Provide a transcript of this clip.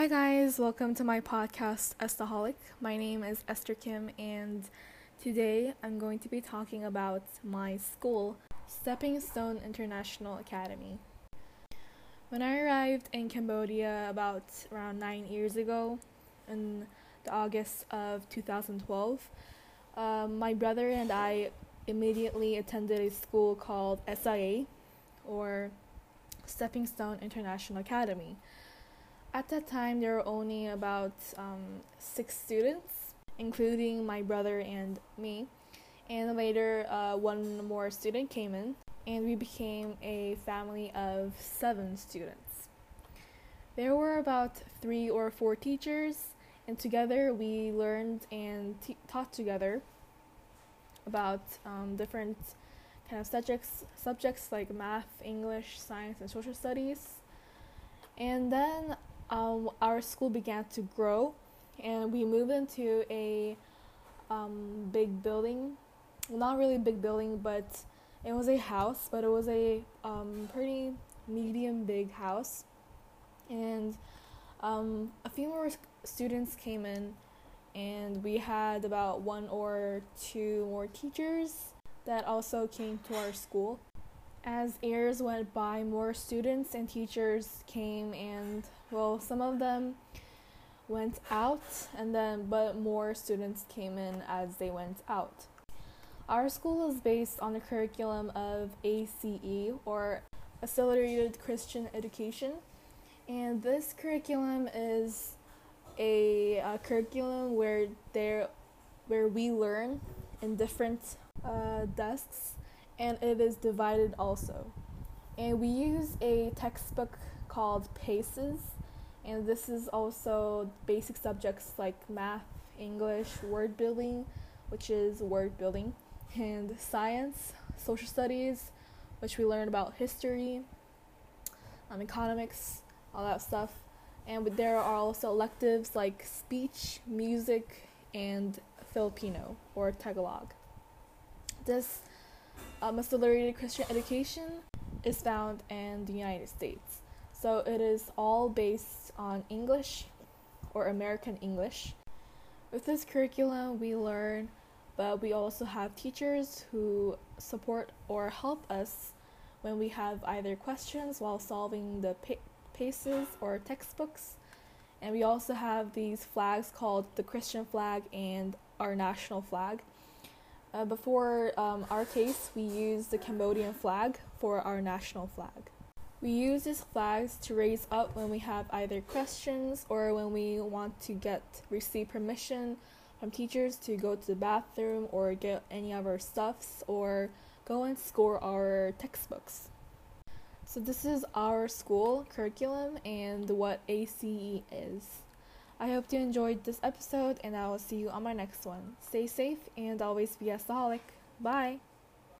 Hi, guys, welcome to my podcast, Estaholic. My name is Esther Kim, and today I'm going to be talking about my school, Stepping Stone International Academy. When I arrived in Cambodia about around nine years ago, in the August of 2012, um, my brother and I immediately attended a school called SIA, or Stepping Stone International Academy. At that time, there were only about um, six students, including my brother and me. And later, uh, one more student came in, and we became a family of seven students. There were about three or four teachers, and together we learned and taught together about um, different kind of subjects, subjects like math, English, science, and social studies. And then um, our school began to grow, and we moved into a um, big building. Well, not really a big building, but it was a house, but it was a um, pretty medium big house. And um, a few more students came in, and we had about one or two more teachers that also came to our school. As years went by, more students and teachers came, and well, some of them went out, and then but more students came in as they went out. Our school is based on the curriculum of ACE or Accelerated Christian Education, and this curriculum is a, a curriculum where there where we learn in different uh, desks and it is divided also. And we use a textbook called PACES, and this is also basic subjects like math, English, word building, which is word building, and science, social studies, which we learn about history, um, economics, all that stuff. And there are also electives like speech, music, and Filipino or Tagalog. This um, accelerated Christian education is found in the United States. So it is all based on English or American English. With this curriculum, we learn, but we also have teachers who support or help us when we have either questions while solving the pa- PACES or textbooks. And we also have these flags called the Christian flag and our national flag. Uh, before um, our case, we use the Cambodian flag for our national flag. We use these flags to raise up when we have either questions or when we want to get receive permission from teachers to go to the bathroom or get any of our stuffs or go and score our textbooks. So this is our school curriculum and what ACE is. I hope you enjoyed this episode, and I will see you on my next one. Stay safe and always be a solid. Bye!